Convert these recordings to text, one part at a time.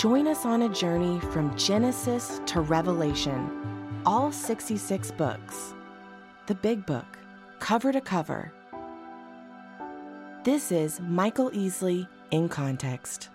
Join us on a journey from Genesis to Revelation, all 66 books, the big book, cover to cover. This is Michael Easley in Context.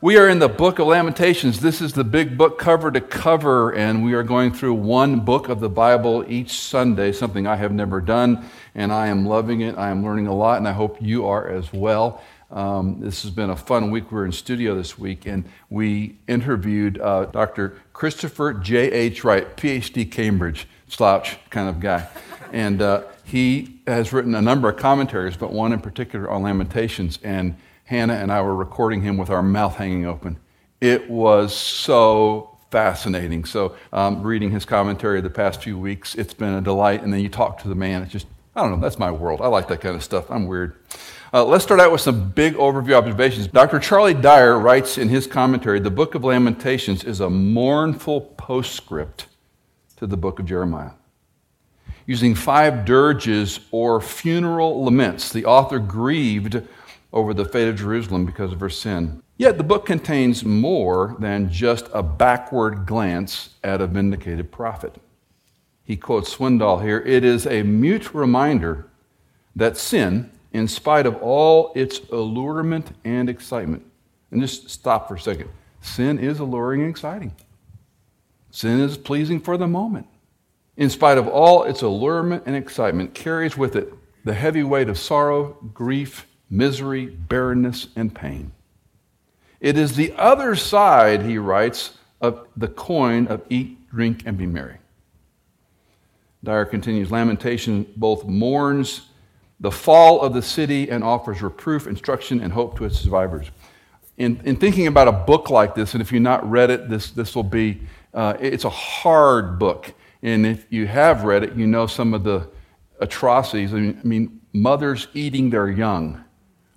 We are in the book of Lamentations. This is the big book cover to cover, and we are going through one book of the Bible each Sunday, something I have never done, and I am loving it. I am learning a lot, and I hope you are as well. Um, this has been a fun week. We were in studio this week, and we interviewed uh, Dr. Christopher J.H. Wright, PhD Cambridge, slouch kind of guy. And uh, he has written a number of commentaries, but one in particular on Lamentations. And Hannah and I were recording him with our mouth hanging open. It was so fascinating. So, um, reading his commentary the past few weeks, it's been a delight. And then you talk to the man. It's just, I don't know, that's my world. I like that kind of stuff. I'm weird. Uh, let's start out with some big overview observations. Dr. Charlie Dyer writes in his commentary the book of Lamentations is a mournful postscript to the book of Jeremiah. Using five dirges or funeral laments, the author grieved over the fate of Jerusalem because of her sin. Yet the book contains more than just a backward glance at a vindicated prophet. He quotes Swindoll here it is a mute reminder that sin, in spite of all its allurement and excitement, and just stop for a second sin is alluring and exciting, sin is pleasing for the moment. In spite of all its allurement and excitement, carries with it the heavy weight of sorrow, grief, misery, barrenness, and pain. It is the other side, he writes, of the coin of eat, drink, and be merry. Dyer continues Lamentation both mourns the fall of the city and offers reproof, instruction, and hope to its survivors. In, in thinking about a book like this, and if you've not read it, this, this will be, uh, it's a hard book. And if you have read it, you know some of the atrocities. I mean, I mean mothers eating their young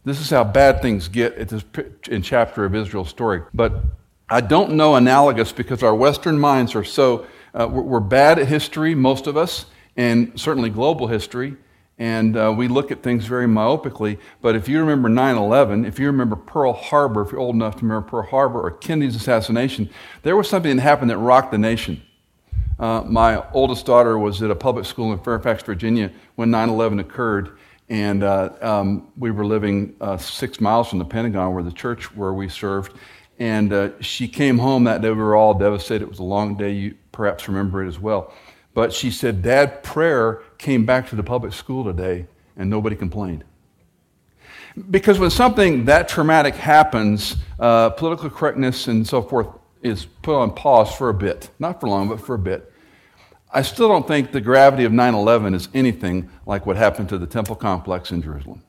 this is how bad things get at this in chapter of Israel's story. But I don't know analogous because our Western minds are so, uh, we're, bad at history, most of us, and certainly global history. And uh, we look at things very myopically. But if you remember 9 11, if you remember Pearl Harbor, if you're old enough to remember Pearl Harbor or Kennedy's assassination, there was something that happened that rocked the nation. Uh, my oldest daughter was at a public school in Fairfax, Virginia when 9 11 occurred. And uh, um, we were living uh, six miles from the Pentagon, where the church where we served. And uh, she came home that day. We were all devastated. It was a long day. You perhaps remember it as well. But she said, Dad, prayer came back to the public school today, and nobody complained. Because when something that traumatic happens, uh, political correctness and so forth is put on pause for a bit. Not for long, but for a bit. I still don't think the gravity of 9 11 is anything like what happened to the temple complex in Jerusalem.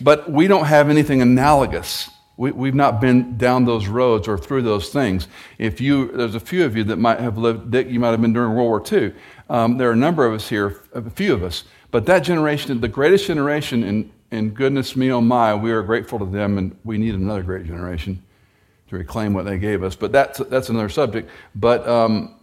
But we don't have anything analogous. We, have not been down those roads or through those things. If you, there's a few of you that might have lived, Dick, you might have been during World War II. Um, there are a number of us here, a few of us. But that generation, the greatest generation, and, and goodness me, oh my, we are grateful to them, and we need another great generation to reclaim what they gave us. But that's, that's another subject. But um,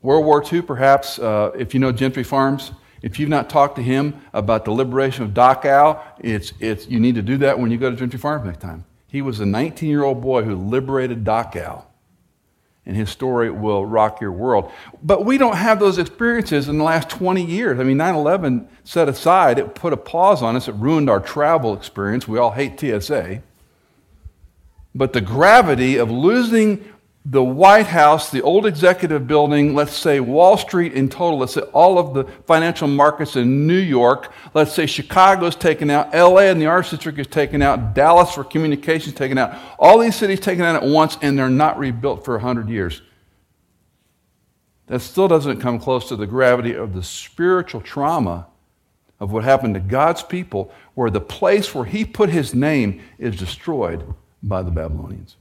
World War II, perhaps, uh, if you know Gentry Farms, if you've not talked to him about the liberation of Dachau, it's, it's, you need to do that when you go to Gentry Farms next time. He was a 19 year old boy who liberated Dachau. And his story will rock your world. But we don't have those experiences in the last 20 years. I mean, 9 11 set aside, it put a pause on us, it ruined our travel experience. We all hate TSA. But the gravity of losing the White House, the old executive building, let's say Wall Street in total, let's say all of the financial markets in New York, let's say Chicago is taken out, LA and the Arts District is taken out, Dallas for communications taken out, all these cities taken out at once, and they're not rebuilt for 100 years. That still doesn't come close to the gravity of the spiritual trauma of what happened to God's people, where the place where He put His name is destroyed by the Babylonians.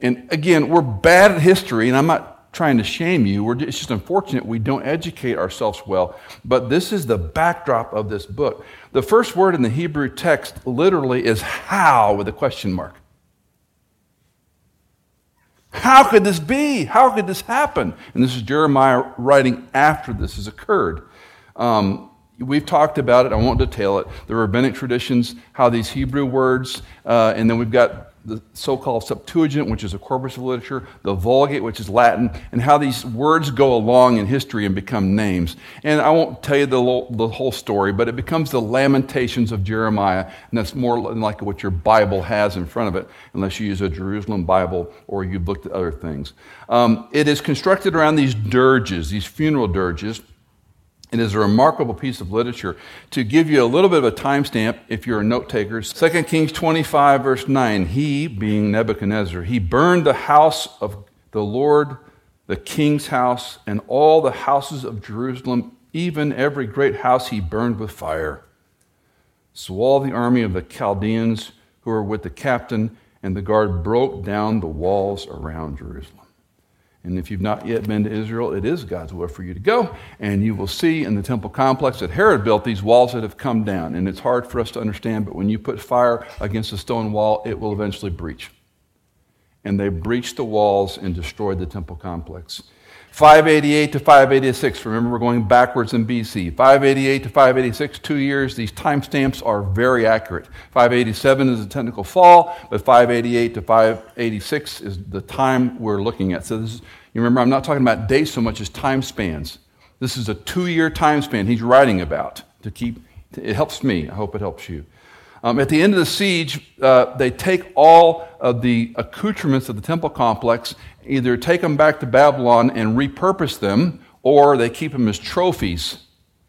And again, we're bad at history, and I'm not trying to shame you. We're, it's just unfortunate we don't educate ourselves well. But this is the backdrop of this book. The first word in the Hebrew text literally is how with a question mark. How could this be? How could this happen? And this is Jeremiah writing after this has occurred. Um, we've talked about it. I won't detail it. The rabbinic traditions, how these Hebrew words, uh, and then we've got the so called Septuagint, which is a corpus of literature, the Vulgate, which is Latin, and how these words go along in history and become names. And I won't tell you the, the whole story, but it becomes the Lamentations of Jeremiah, and that's more like what your Bible has in front of it, unless you use a Jerusalem Bible or you've looked at other things. Um, it is constructed around these dirges, these funeral dirges. It is a remarkable piece of literature. To give you a little bit of a timestamp, if you're a note taker, 2 Kings 25, verse 9, he, being Nebuchadnezzar, he burned the house of the Lord, the king's house, and all the houses of Jerusalem, even every great house he burned with fire. So all the army of the Chaldeans who were with the captain and the guard broke down the walls around Jerusalem. And if you've not yet been to Israel, it is God's will for you to go. And you will see in the temple complex that Herod built these walls that have come down. And it's hard for us to understand, but when you put fire against a stone wall, it will eventually breach. And they breached the walls and destroyed the temple complex. 588 to 586, remember we're going backwards in BC. 588 to 586, two years. These timestamps are very accurate. 587 is a technical fall, but 588 to 586 is the time we're looking at. So this is, you remember, I'm not talking about days so much as time spans. This is a two year time span he's writing about to keep, it helps me. I hope it helps you. Um, at the end of the siege, uh, they take all of the accoutrements of the temple complex, either take them back to Babylon and repurpose them, or they keep them as trophies.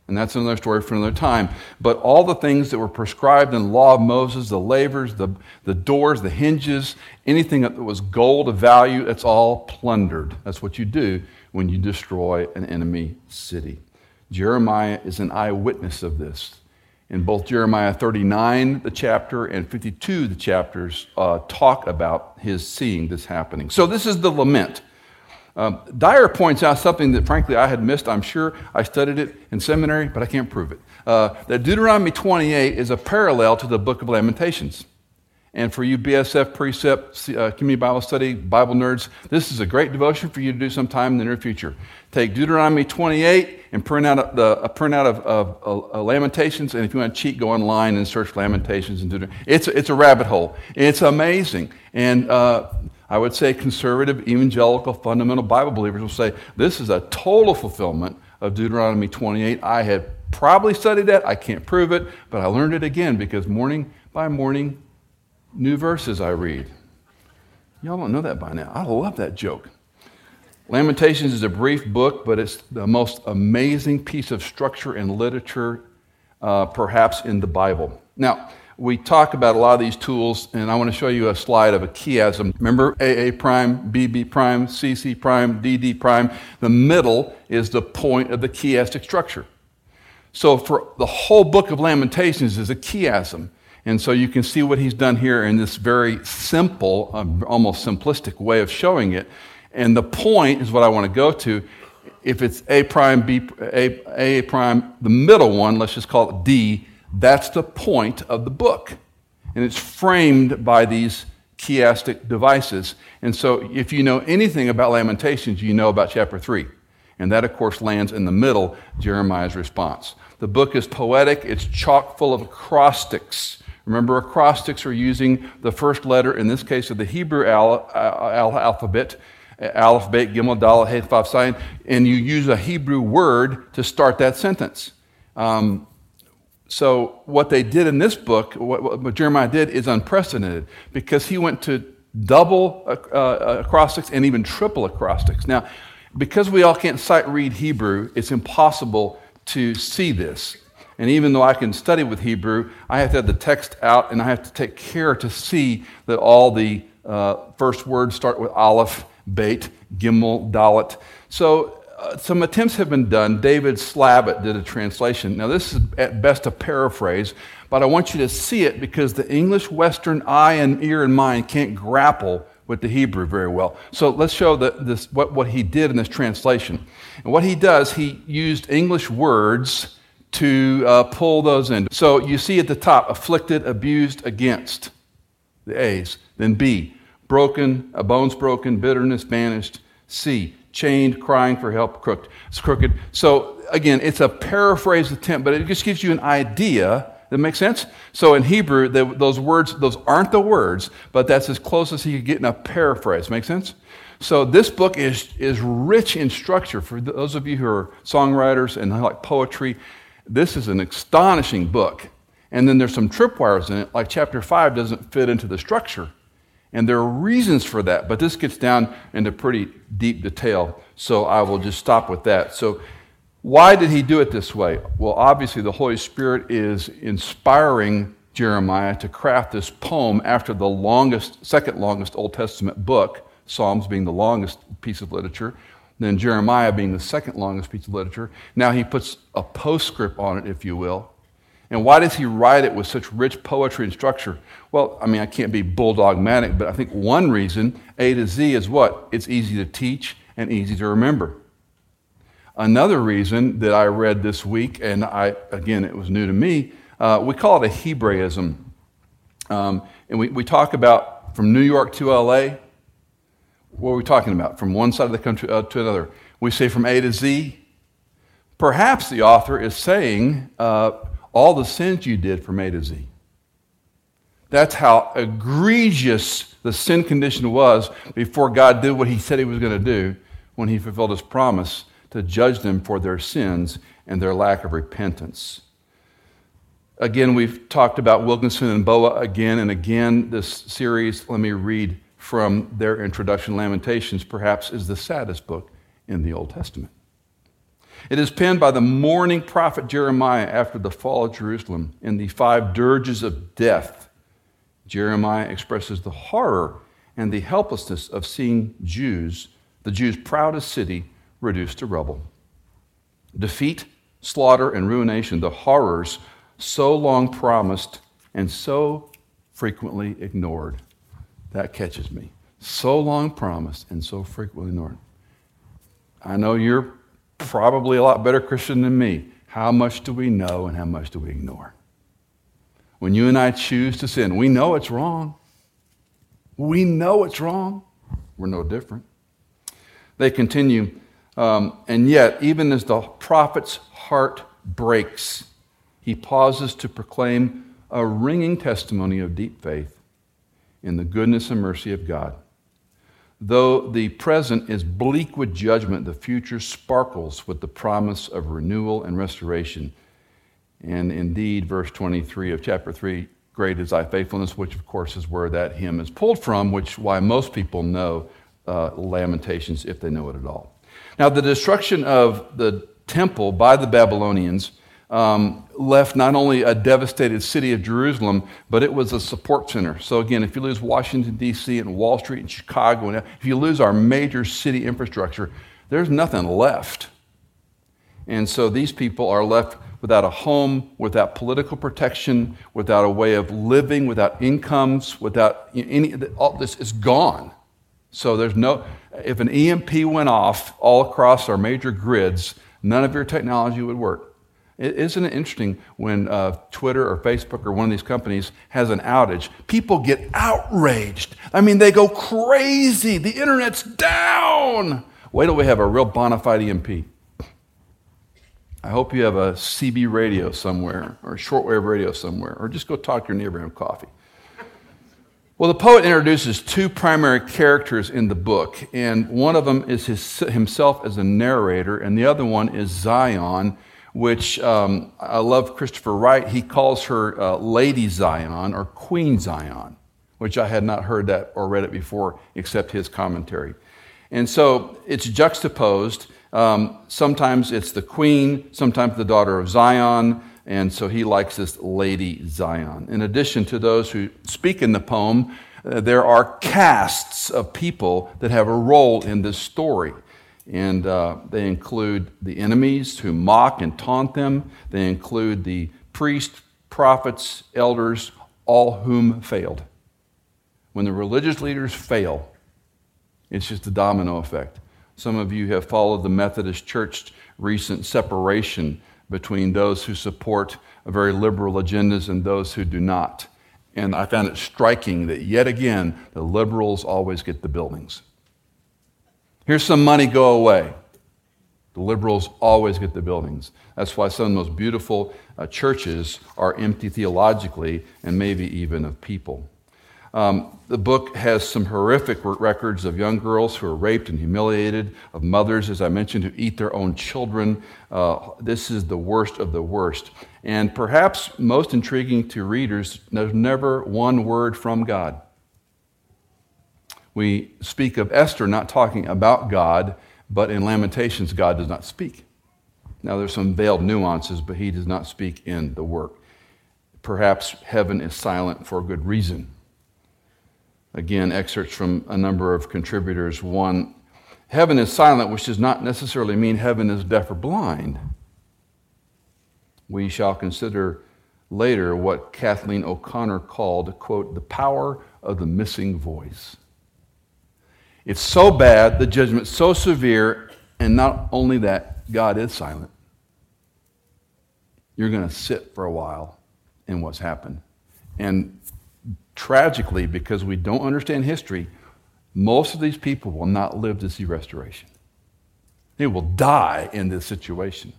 And that's another story for another time. But all the things that were prescribed in the law of Moses, the lavers, the, the doors, the hinges, anything that was gold of value, it's all plundered. That's what you do when you destroy an enemy city. Jeremiah is an eyewitness of this. In both Jeremiah 39, the chapter, and 52, the chapters, uh, talk about his seeing this happening. So, this is the lament. Um, Dyer points out something that, frankly, I had missed. I'm sure I studied it in seminary, but I can't prove it. Uh, that Deuteronomy 28 is a parallel to the book of Lamentations. And for you BSF Precept uh, Community Bible Study Bible nerds, this is a great devotion for you to do sometime in the near future. Take Deuteronomy 28 and print out a, a printout of, of, of, Lamentations. And if you want to cheat, go online and search Lamentations and Deuteronomy. It's, it's a rabbit hole. It's amazing. And uh, I would say conservative, evangelical, fundamental Bible believers will say this is a total fulfillment of Deuteronomy 28. I had probably studied that. I can't prove it, but I learned it again because morning by morning, new verses I read. Y'all don't know that by now. I love that joke. Lamentations is a brief book, but it's the most amazing piece of structure and literature, uh, perhaps, in the Bible. Now, we talk about a lot of these tools, and I want to show you a slide of a chiasm. Remember AA prime, BB prime, CC prime, DD prime. The middle is the point of the chiastic structure. So, for the whole book of Lamentations is a chiasm. And so you can see what he's done here in this very simple, um, almost simplistic way of showing it. And the point is what I want to go to. If it's A prime, B, A, A prime, the middle one, let's just call it D, that's the point of the book. And it's framed by these chiastic devices. And so if you know anything about Lamentations, you know about chapter 3. And that, of course, lands in the middle, Jeremiah's response. The book is poetic, it's chock full of acrostics. Remember, acrostics are using the first letter, in this case, of the Hebrew al- al- alphabet, Aleph, Bet, Gimel, Dalet, Hey, Vav, Zayin, and you use a Hebrew word to start that sentence. Um, so, what they did in this book, what, what, Jeremiah did, is unprecedented because he went to double uh, uh, acrostics and even triple acrostics. Now, because we all can't sight read Hebrew, it's impossible to see this. And even though I can study with Hebrew, I have to have the text out and I have to take care to see that all the uh, first words start with Aleph, Bet, Gimel, Dalet. So uh, some attempts have been done. David Slavitt did a translation. Now, this is at best a paraphrase, but I want you to see it because the English Western eye and ear and mind can't grapple with the Hebrew very well. So let's show the, this, what, what he did in this translation. And what he does, he used English words to uh, pull those in. So you see at the top, afflicted, abused, against, the A's. Then B, broken, a bones broken, bitterness banished. C, chained, crying for help, crooked. It's crooked. So again, it's a paraphrase attempt, but it just gives you an idea. That makes sense? So in Hebrew, the, those words, those aren't the words, but that's as close as you can get in a paraphrase. Make sense? So this book is, is rich in structure. For those of you who are songwriters and like poetry, this is an astonishing book. And then there's some tripwires in it, like chapter 5 doesn't fit into the structure. And there are reasons for that, but this gets down into pretty deep detail, so I will just stop with that. So, why did he do it this way? Well, obviously, the Holy Spirit is inspiring Jeremiah to craft this poem after the longest, second longest Old Testament book, Psalms being the longest piece of literature, then Jeremiah being the second longest piece of literature. Now he puts a postscript on it, if you will, and why does he write it with such rich poetry and structure? Well, I mean, I can't be bulldogmatic, but I think one reason, A to Z, is what? It's easy to teach and easy to remember. Another reason that I read this week, and I, again, it was new to me, uh, we call it a Hebraism. Um, and we, we talk about from New York to LA. What are we talking about? From one side of the country uh, to another. We say from A to Z. Perhaps the author is saying, uh, all the sins you did from A to Z. That's how egregious the sin condition was before God did what he said he was going to do when he fulfilled his promise to judge them for their sins and their lack of repentance. Again, we've talked about Wilkinson and Boa again and again. This series, let me read from their introduction, Lamentations, perhaps is the saddest book in the Old Testament. It is penned by the mourning prophet Jeremiah after the fall of Jerusalem. In the five dirges of death, Jeremiah expresses the horror and the helplessness of seeing Jews, the Jews' proudest city, reduced to rubble. Defeat, slaughter, and ruination, the horrors so long promised and so frequently ignored. That catches me. So long promised and so frequently ignored. I know you're probably a lot better Christian than me. How much do we know and how much do we ignore? When you and I choose to sin, we know it's wrong. We know it's wrong. We're no different. They continue, um, and yet, even as the prophet's heart breaks, he pauses to proclaim a ringing testimony of deep faith in the goodness and mercy of God. Though the present is bleak with judgment, the future sparkles with the promise of renewal and restoration. And indeed, verse 23 of chapter 3 Great is thy faithfulness, which of course is where that hymn is pulled from, which why most people know uh, Lamentations if they know it at all. Now, the destruction of the temple by the Babylonians um, left not only a devastated city of Jerusalem, but it was a support center. So, again, if you lose Washington, D.C., and Wall Street and Chicago, and if you lose our major city infrastructure, there's nothing left. And so these people are left without a home, without political protection, without a way of living, without incomes, without any, all this is gone. So there's no, if an EMP went off all across our major grids, none of your technology would work. Isn't it interesting when uh, Twitter or Facebook or one of these companies has an outage? People get outraged. I mean, they go crazy. The internet's down. Wait till we have a real bona fide EMP. I hope you have a CB radio somewhere or a shortwave radio somewhere, or just go talk to your neighbor and have coffee. Well, the poet introduces two primary characters in the book, and one of them is his, himself as a narrator, and the other one is Zion which um, I love Christopher Wright. He calls her uh, Lady Zion or Queen Zion, which I had not heard that or read it before except his commentary. And so it's juxtaposed. Um, sometimes it's the queen, sometimes the daughter of Zion, and so he likes this Lady Zion. In addition to those who speak in the poem, uh, there are casts of people that have a role in this story. And uh, they include the enemies who mock and taunt them. They include the priests, prophets, elders, all whom failed. When the religious leaders fail, It's just a domino effect. Some of you have followed the Methodist Church recent separation between those who support very liberal agendas and those who do not. And I found it striking that yet again, the liberals always get the buildings. Here's some money, go away. The liberals always get the buildings. That's why some of the most beautiful uh, churches are empty theologically and maybe even of people. Um, the book has some horrific records of young girls who are raped and humiliated, of mothers, as I mentioned, who eat their own children. Uh, this is the worst of the worst. And perhaps most intriguing to readers, there's never one word from God. We speak of Esther not talking about God, but in Lamentations, God does not speak. Now, there's some veiled nuances, but he does not speak in the work. Perhaps heaven is silent for a good reason. Again, excerpts from a number of contributors. One, heaven is silent, which does not necessarily mean heaven is deaf or blind. We shall consider later what Kathleen O'Connor called, quote, the power of the missing voice. It's so bad, the judgment's so severe, and not only that, God is silent. You're going to sit for a while in what's happened. And tragically, because we don't understand history, most of these people will not live to see restoration. They will die in this situation.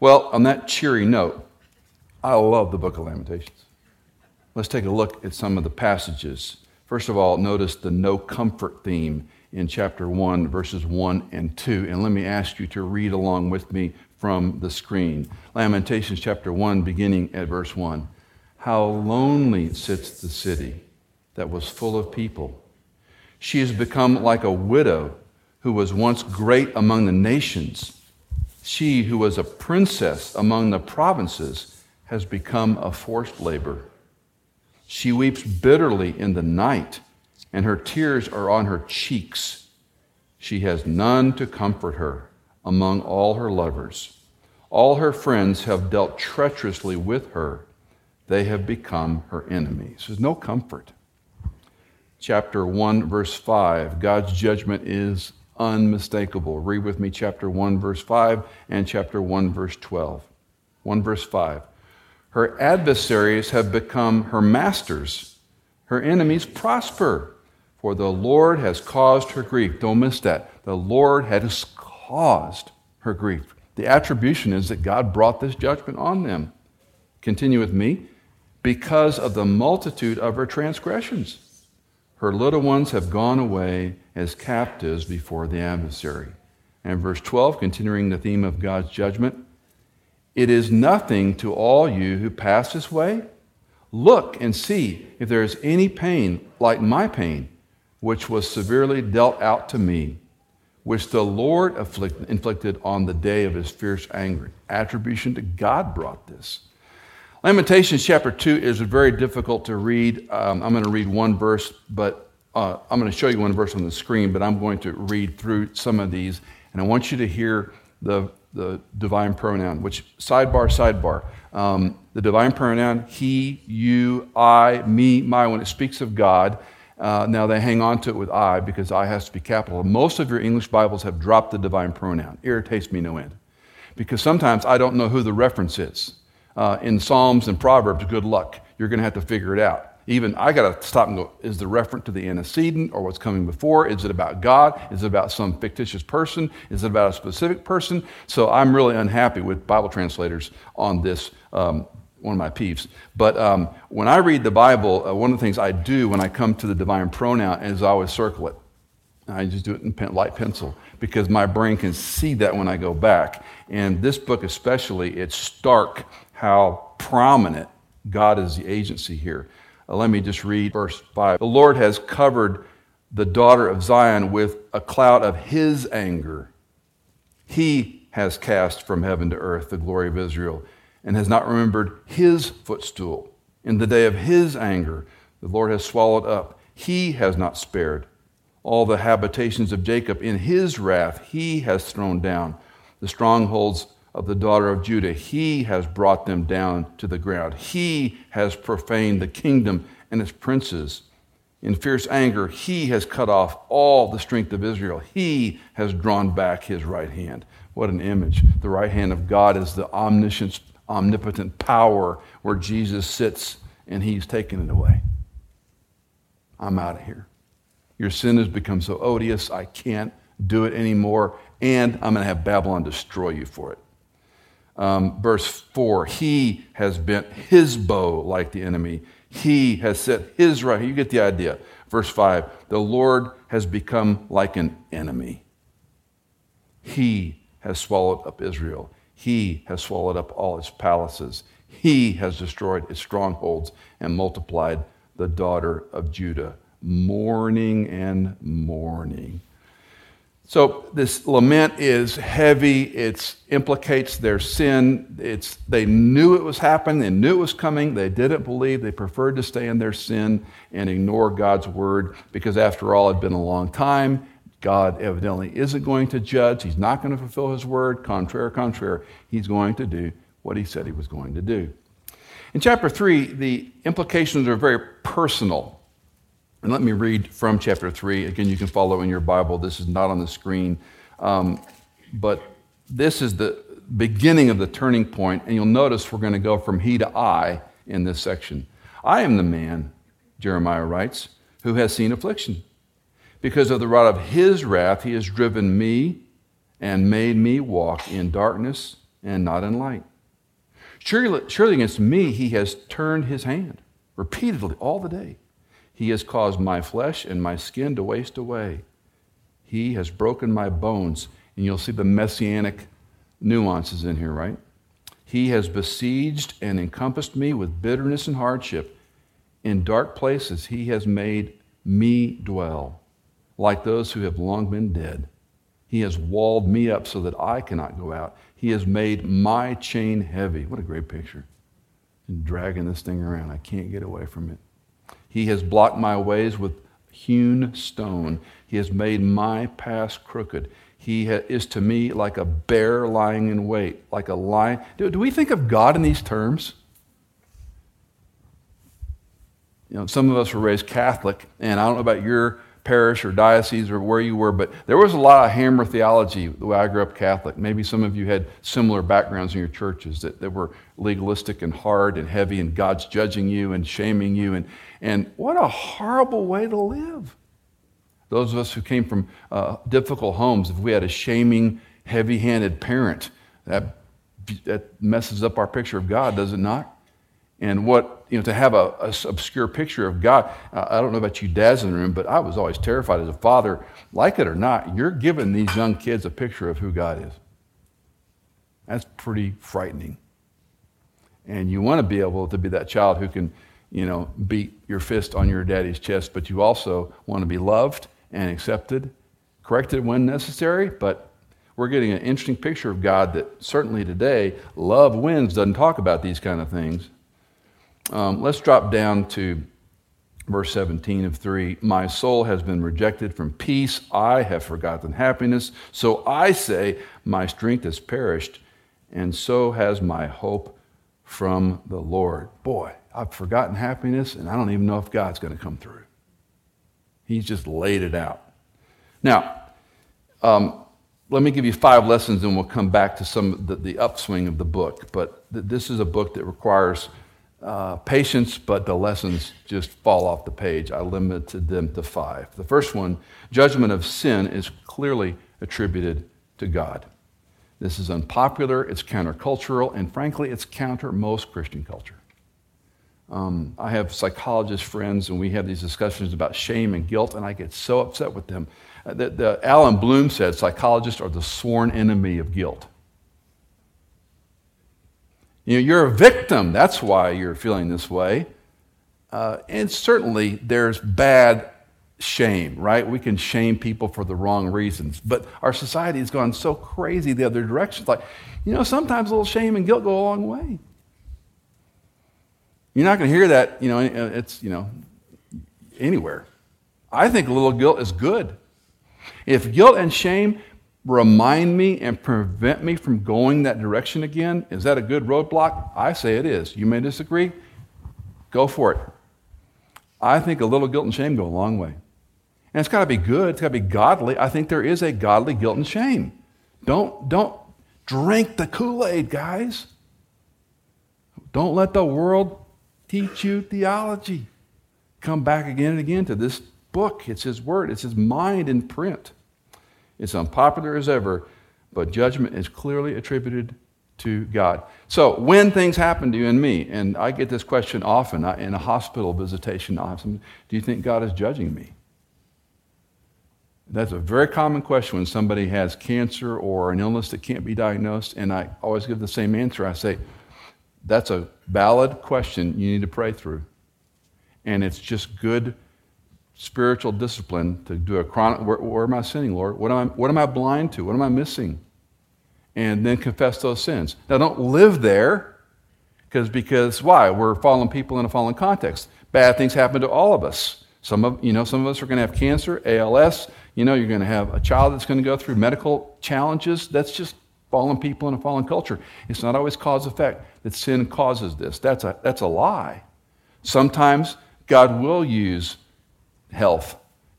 Well, on that cheery note, I love the book of Lamentations. Let's take a look at some of the passages. First of all, notice the no comfort theme in chapter 1, verses 1 and 2. And let me ask you to read along with me from the screen. Lamentations chapter 1, beginning at verse 1. How lonely sits the city that was full of people. She has become like a widow who was once great among the nations. She who was a princess among the provinces has become a forced labor. She weeps bitterly in the night, and her tears are on her cheeks. She has none to comfort her among all her lovers. All her friends have dealt treacherously with her they have become her enemies. There's no comfort. Chapter 1, verse 5 God's judgment is unmistakable. Read with me chapter 1, verse 5 and chapter 1, verse 12. 1 verse 5. Her adversaries have become her masters. Her enemies prosper, for the Lord has caused her grief. Don't miss that. The Lord has caused her grief. The attribution is that God brought this judgment on them. Continue with me because of the multitude of her transgressions. Her little ones have gone away as captives before the adversary. And verse 12, continuing the theme of God's judgment, it is nothing to all you who pass this way. Look and see if there is any pain like my pain, which was severely dealt out to me, which the Lord inflicted on the day of his fierce anger. Attribution to God brought this. Lamentations chapter 2 is very difficult to read. Um, I'm going to read one verse, but uh, I'm going to show you one verse on the screen, but I'm going to read through some of these, and I want you to hear the, the divine pronoun, which sidebar, sidebar. Um, the divine pronoun, he, you, I, me, my, when it speaks of God, uh, now they hang on to it with I because I has to be capital. Most of your English Bibles have dropped the divine pronoun. Irritates me no end. Because sometimes I don't know who the reference is uh, in Psalms and Proverbs, good luck. You're going to have to figure it out. Even I got to stop and go, is the reference to the antecedent or what's coming before? Is it about God? Is it about some fictitious person? Is it about a specific person? So I'm really unhappy with Bible translators on this, um, one of my peeves. But um, when I read the Bible, uh, one of the things I do when I come to the divine pronoun is I always circle it. I just do it in pen, light pencil because my brain can see that when I go back. And this book, especially, it's stark how prominent God is the agency here. Uh, let me just read verse 5. The Lord has covered the daughter of Zion with a cloud of his anger. He has cast from heaven to earth the glory of Israel and has not remembered his footstool. In the day of his anger, the Lord has swallowed up. He has not spared. All the habitations of Jacob in his wrath, he has thrown down. The strongholds of the daughter of Judah. He has brought them down to the ground. He has profaned the kingdom and its princes. In fierce anger, he has cut off all the strength of Israel. He has drawn back his right hand. What an image. The right hand of God is the omniscient, omnipotent power where Jesus sits and he's taken it away. I'm out of here. Your sin has become so odious, I can't do it anymore, and I'm going to have Babylon destroy you for it. Um, verse 4 He has bent his bow like the enemy. He has set his right. You get the idea. Verse 5 The Lord has become like an enemy. He has swallowed up Israel. He has swallowed up all his palaces. He has destroyed his strongholds and multiplied the daughter of Judah. Mourning and mourning. So this lament is heavy. It implicates their sin. It's, they knew it was happening. They knew it was coming. They didn't believe. They preferred to stay in their sin and ignore God's word because, after all, it had been a long time. God evidently isn't going to judge. He's not going to fulfill his word. Contraire, contraire. He's going to do what he said he was going to do. In chapter 3, the implications are very personal. And let me read from chapter 3. Again, you can follow in your Bible. This is not on the screen. Um, but this is the beginning of the turning point, and you'll notice we're going to go from he to I in this section. I am the man, Jeremiah writes, who has seen affliction. Because of the rod of his wrath, he has driven me and made me walk in darkness and not in light. Surely, surely against me he has turned his hand repeatedly all the day. He has caused my flesh and my skin to waste away. He has broken my bones. And you'll see the messianic nuances in here, right? He has besieged and encompassed me with bitterness and hardship. In dark places, he has made me dwell, like those who have long been dead. He has walled me up so that I cannot go out. He has made my chain heavy. What a great picture. And dragging this thing around. I can't get away from it. He has blocked my ways with hewn stone. He has made my paths crooked. He ha- is to me like a bear lying in wait, like a lion. Do, do we think of God in these terms? You know, some of us were raised Catholic, and I don't know about your parish or diocese or where you were, but there was a lot of hammer theology the way I grew up Catholic. Maybe some of you had similar backgrounds in your churches that, that were legalistic and hard and heavy, and God's judging you and shaming you. And, and what a horrible way to live. Those of us who came from uh, difficult homes, if we had a shaming, heavy handed parent, that, that messes up our picture of God, does it not? And what, you know, to have a, a obscure picture of God, I don't know about you dads in the room, but I was always terrified as a father, like it or not, you're giving these young kids a picture of who God is. That's pretty frightening. And you want to be able to be that child who can, you know, beat your fist on your daddy's chest, but you also want to be loved and accepted, corrected when necessary, but we're getting an interesting picture of God that certainly today, love wins, doesn't talk about these kind of things. Um, let's drop down to verse 17 of 3. My soul has been rejected from peace. I have forgotten happiness. So I say, My strength has perished, and so has my hope from the Lord. Boy, I've forgotten happiness, and I don't even know if God's going to come through. He's just laid it out. Now, um, let me give you five lessons, and we'll come back to some of the, the upswing of the book. But th- this is a book that requires uh, patience, but the lessons just fall off the page. I limited them to five. The first one judgment of sin is clearly attributed to God. This is unpopular, it's countercultural, and frankly, it's counter most Christian culture. Um, I have psychologist friends, and we have these discussions about shame and guilt, and I get so upset with them. Uh, the, the, Allan Bloom said psychologists are the sworn enemy of guilt. You know, you're a victim. That's why you're feeling this way. Uh, and certainly there's bad shame, right? We can shame people for the wrong reasons. But our society has gone so crazy the other direction. It's like, you know, sometimes a little shame and guilt go a long way. You're not going to hear that, you know, it's, you know, anywhere. I think a little guilt is good. If guilt and shame remind me and prevent me from going that direction again? Is that a good roadblock? I say it is. You may disagree. Go for it. I think a little guilt and shame go a long way. And it's got to be good, it's got to be godly. I think there is a godly guilt and shame. Don't, don't drink the Kool Aid, guys. Don't let the world teach you theology. Come back again and again to this book. It's His Word, it's His mind in print. It's unpopular as ever, but judgment is clearly attributed to God. So, when things happen to you and me, and I get this question often in a hospital visitation, I have some. do you think God is judging me? That's a very common question when somebody has cancer or an illness that can't be diagnosed, and I always give the same answer. I say, that's a valid question you need to pray through. And it's just good spiritual discipline to do a chronic where, where am I sinning, Lord? What am I, what am I blind to? What am I missing? And then confess those sins. Now don't live there because because why? We're fallen people in a fallen context. Bad things happen to all of us. Some of you know, some of us are going to have cancer, ALS, you know, you're going to have a child that's going to go through medical challenges. That's just fallen people in a fallen culture. It's not always cause effect that sin causes this. That's a, that's a lie. Sometimes God will use health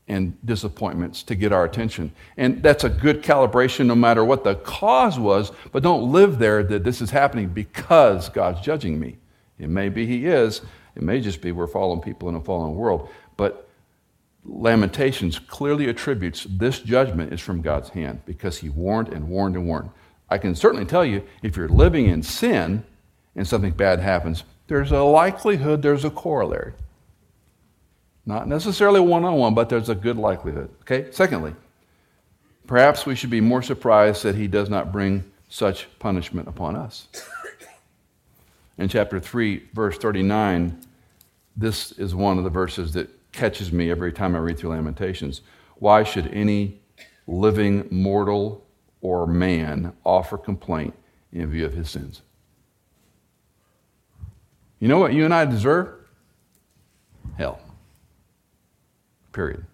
and disappointments to get our attention. And that's a good calibration no matter what the cause was, but don't live there that this is happening because God's judging me. It may be He is, it may just be we're fallen people in a fallen world. But Lamentations clearly attributes this judgment is from God's hand because he warned and warned and warned. I can certainly tell you if you're living in sin and something bad happens, there's a likelihood there's a corollary. Not necessarily one on one, but there's a good likelihood. Okay? Secondly, perhaps we should be more surprised that he does not bring such punishment upon us. In chapter 3, verse 39, this is one of the verses that catches me every time I read through Lamentations. Why should any living mortal or man offer complaint in view of his sins? You know what you and I deserve? Hell. Period.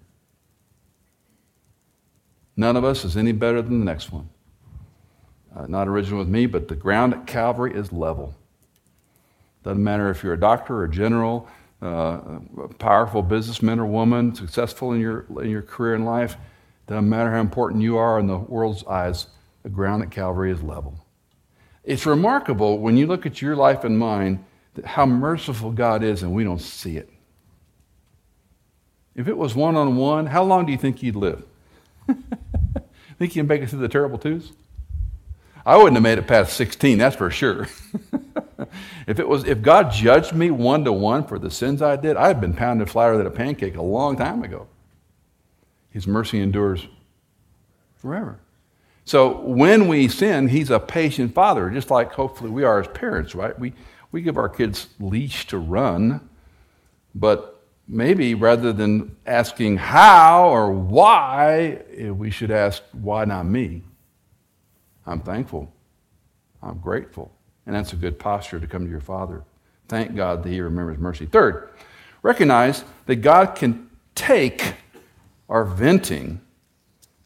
None of us is any better than the next one. Uh, not original with me, but the ground at Calvary is level. Doesn't matter if you're a doctor or a general, uh, a powerful businessman or woman, successful in your, in your career in life, doesn't matter how important you are in the world's eyes, the ground at Calvary is level. It's remarkable when you look at your life and mine how merciful God is and we don't see it. If it was one on one, how long do you think you'd live? think you'd make it through the terrible twos? I wouldn't have made it past 16, that's for sure. if it was if God judged me one to one for the sins I did, I'd been pounded flatter than a pancake a long time ago. His mercy endures forever. So when we sin, he's a patient father, just like hopefully we are as parents, right? We we give our kids leash to run, but maybe rather than asking how or why, eh, we should ask, why not me? I'm thankful. I'm grateful. And that's a good posture to come to your Father. Thank God that He remembers mercy. Third, recognize that God can take our venting,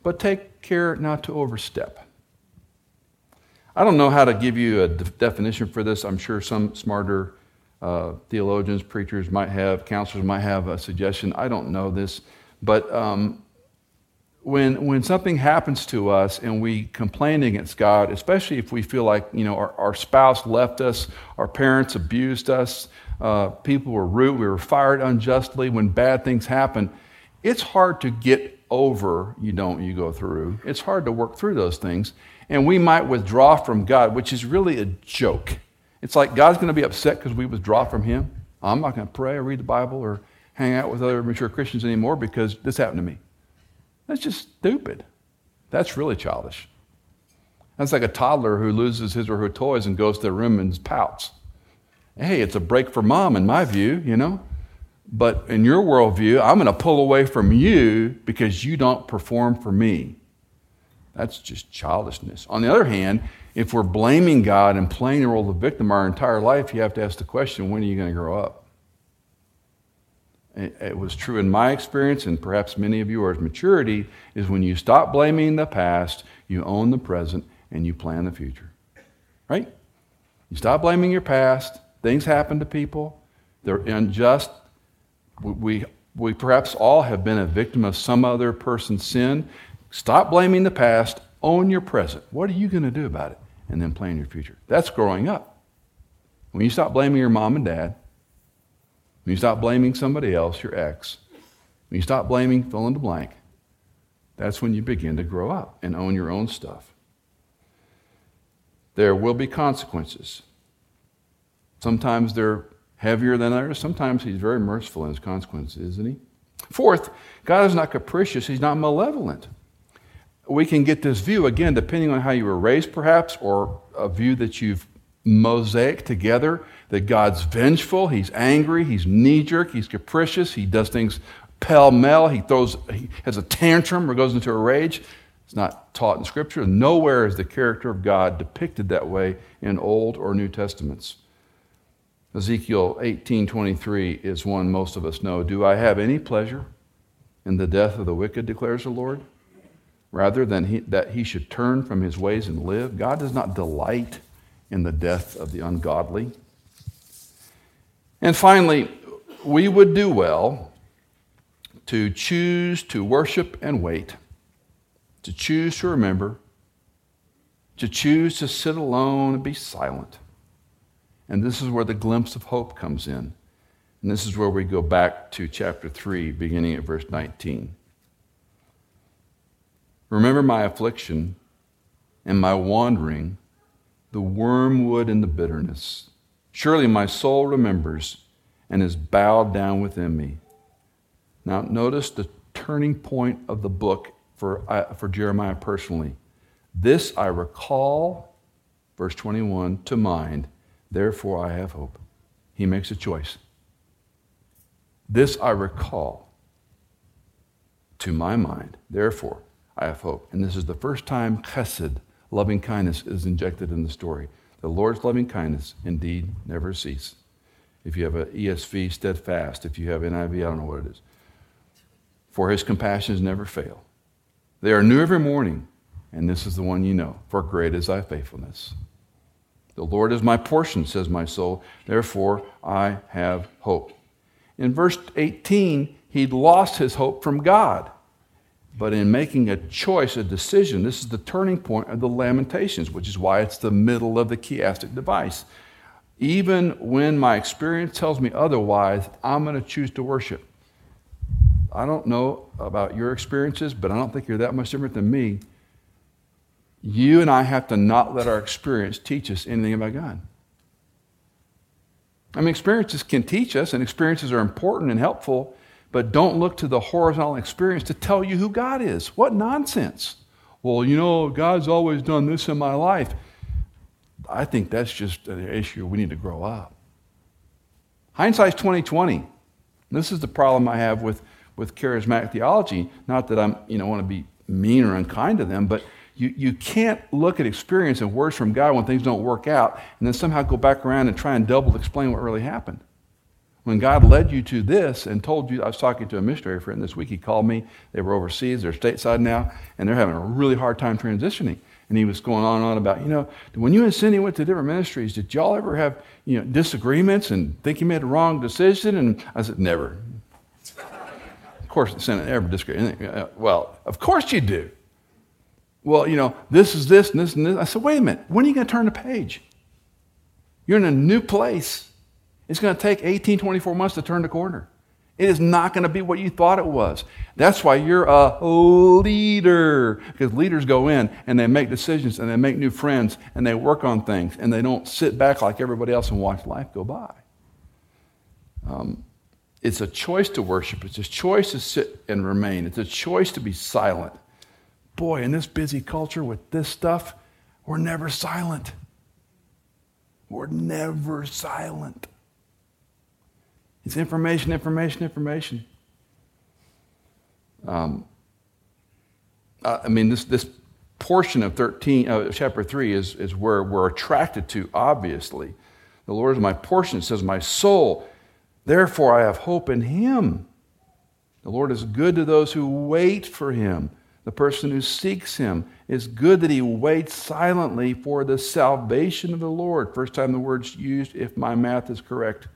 but take care not to overstep. I don't know how to give you a de- definition for this. I'm sure some smarter uh, theologians, preachers might have, counselors might have a suggestion. I don't know this. But um, when, when something happens to us and we complain against God, especially if we feel like you know our, our spouse left us, our parents abused us, uh, people were rude, we were fired unjustly, when bad things happen, it's hard to get over you don't you go through. It's hard to work through those things, and we might withdraw from God, which is really a joke. It's like God's going to be upset because we withdraw from Him. I'm not going to pray or read the Bible or hang out with other mature Christians anymore because this happened to me. That's just stupid. That's really childish. That's like a toddler who loses his or her toys and goes to their room and pouts. Hey, it's a break for mom, in my view, you know. But in your worldview, I'm going to pull away from you because you don't perform for me. That's just childishness. On the other hand, if we're blaming God and playing the role of victim our entire life, you have to ask the question when are you going to grow up? it was true in my experience, and perhaps many of yours, maturity is when you stop blaming the past, you own the present, and you plan the future. Right? You stop blaming your past. Things happen to people, they're unjust. We, we perhaps all have been a victim of some other person's sin. Stop blaming the past, own your present. What are you going to do about it? And then plan your future. That's growing up. When you stop blaming your mom and dad, when you stop blaming somebody else, your ex, when you stop blaming fill in the blank, that's when you begin to grow up and own your own stuff. There will be consequences. Sometimes they're heavier than others. Sometimes he's very merciful in his consequences, isn't he? Fourth, God is not capricious, he's not malevolent. We can get this view, again, depending on how you were raised, perhaps, or a view that you've mosaic together that God's vengeful, he's angry, he's knee jerk, he's capricious, he does things pell mell, he throws, he has a tantrum or goes into a rage. It's not taught in Scripture. Nowhere is the character of God depicted that way in Old or New Testaments. Ezekiel 18:23 is one most of us know. Do I have any pleasure in the death of the wicked, declares the Lord, rather than he, that he should turn from his ways and live? God does not delight in the death of the ungodly. And finally, we would do well to choose to worship and wait, to choose to remember, to choose to sit alone and be silent and this is where the glimpse of hope comes in. And this is where we go back to chapter 3, beginning at verse 19. Remember my affliction and my wandering, the wormwood and the bitterness. Surely my soul remembers and is bowed down within me. Now, notice the turning point of the book for, uh, for Jeremiah personally. This I recall, verse 21, to mind Therefore, I have hope. He makes a choice. This I recall to my mind. Therefore, I have hope. And this is the first time chesed, loving kindness, is injected in the story. The Lord's loving kindness indeed never cease. If you have an ESV, steadfast. If you have NIV, I don't know what it is. For his compassions never fail. They are new every morning, and this is the one you know. For great is thy faithfulness. The Lord is my portion, says my soul. Therefore, I have hope. In verse 18, he'd lost his hope from God. But in making a choice, a decision, this is the turning point of the Lamentations, which is why it's the middle of the chiastic device. Even when my experience tells me otherwise, I'm going to choose to worship. I don't know about your experiences, but I don't think you're that much different than me you and I have to not let our experience teach us anything about God. I mean, experiences can teach us, and experiences are important and helpful, but don't look to the horizontal experience to tell you who God is. What nonsense. Well, you know, God's always done this in my life. I think that's just an issue we need to grow up. Hindsight's 2020. This is the problem I have with, with charismatic theology. Not that I'm, you know, want to be mean or unkind to them, but you, you can't look at experience and words from God when things don't work out and then somehow go back around and try and double explain what really happened. When God led you to this and told you, I was talking to a missionary friend this week, he called me. They were overseas, they're stateside now, and they're having a really hard time transitioning. And he was going on and on about, you know, when you and Cindy went to different ministries, did y'all ever have, you know, disagreements and think you made a wrong decision? And I said, never. of course, Cindy never disagree. Uh, well, of course you do well, you know, this is this and this and this. I said, wait a minute, when are you going to turn the page? You're in a new place. It's going to take 18, 24 months to turn the corner. It is not going to be what you thought it was. That's why you're a leader. Because leaders go in and they make decisions and they make new friends and they work on things and they don't sit back like everybody else and watch life go by. Um, it's a choice to worship, it's a choice to sit and remain, it's a choice to be silent boy, in this busy culture with this stuff, we're never silent. We're never silent. It's information, information, information. Um, I mean, this, this portion of 13, uh, chapter 3 is, is where we're attracted to, obviously. The Lord is my portion. It says, My soul, therefore I have hope in Him. The Lord is good to those who wait for Him the person who seeks him. It's good that he waits silently for the salvation of the Lord. First time the word's used, if my math is correct.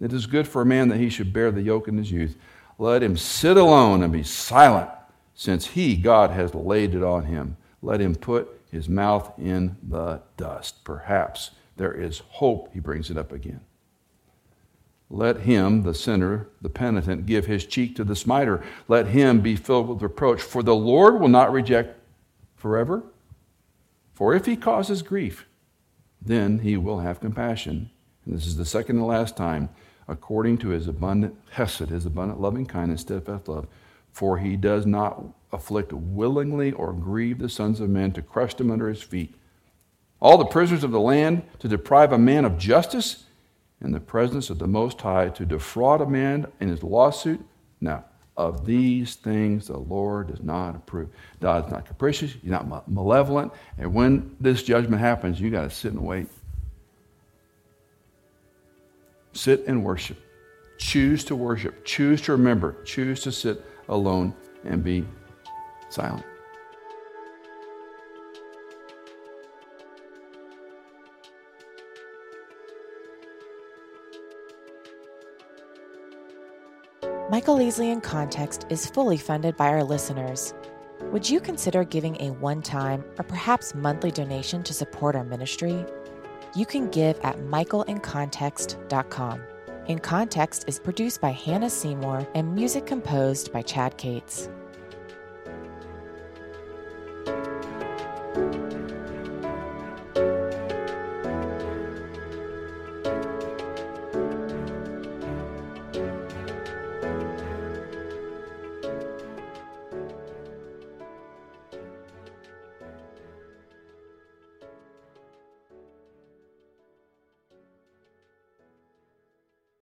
It is good for a man that he should bear the yoke in his youth. Let him sit alone and be silent, since he, God, has laid it on him. Let him put his mouth in the dust. Perhaps there is hope. He brings it up again. Let him, the sinner, the penitent, give his cheek to the smiter. Let him be filled with reproach. For the Lord will not reject forever. For if he causes grief, then he will have compassion. And this is the second and last time, according to his abundant hesed, his abundant loving kindness, steadfast love. For he does not afflict willingly or grieve the sons of men to crush them under his feet. All the prisoners of the land to deprive a man of justice in the presence of the Most High to defraud a man in his lawsuit? No. Of these things the Lord does not approve. God is not capricious, He's not malevolent. And when this judgment happens, you got to sit and wait. Sit and worship. Choose to worship. Choose to remember. Choose to sit alone and be silent. Michael Easley in Context is fully funded by our listeners. Would you consider giving a one time or perhaps monthly donation to support our ministry? You can give at michaelincontext.com. In Context is produced by Hannah Seymour and music composed by Chad Cates.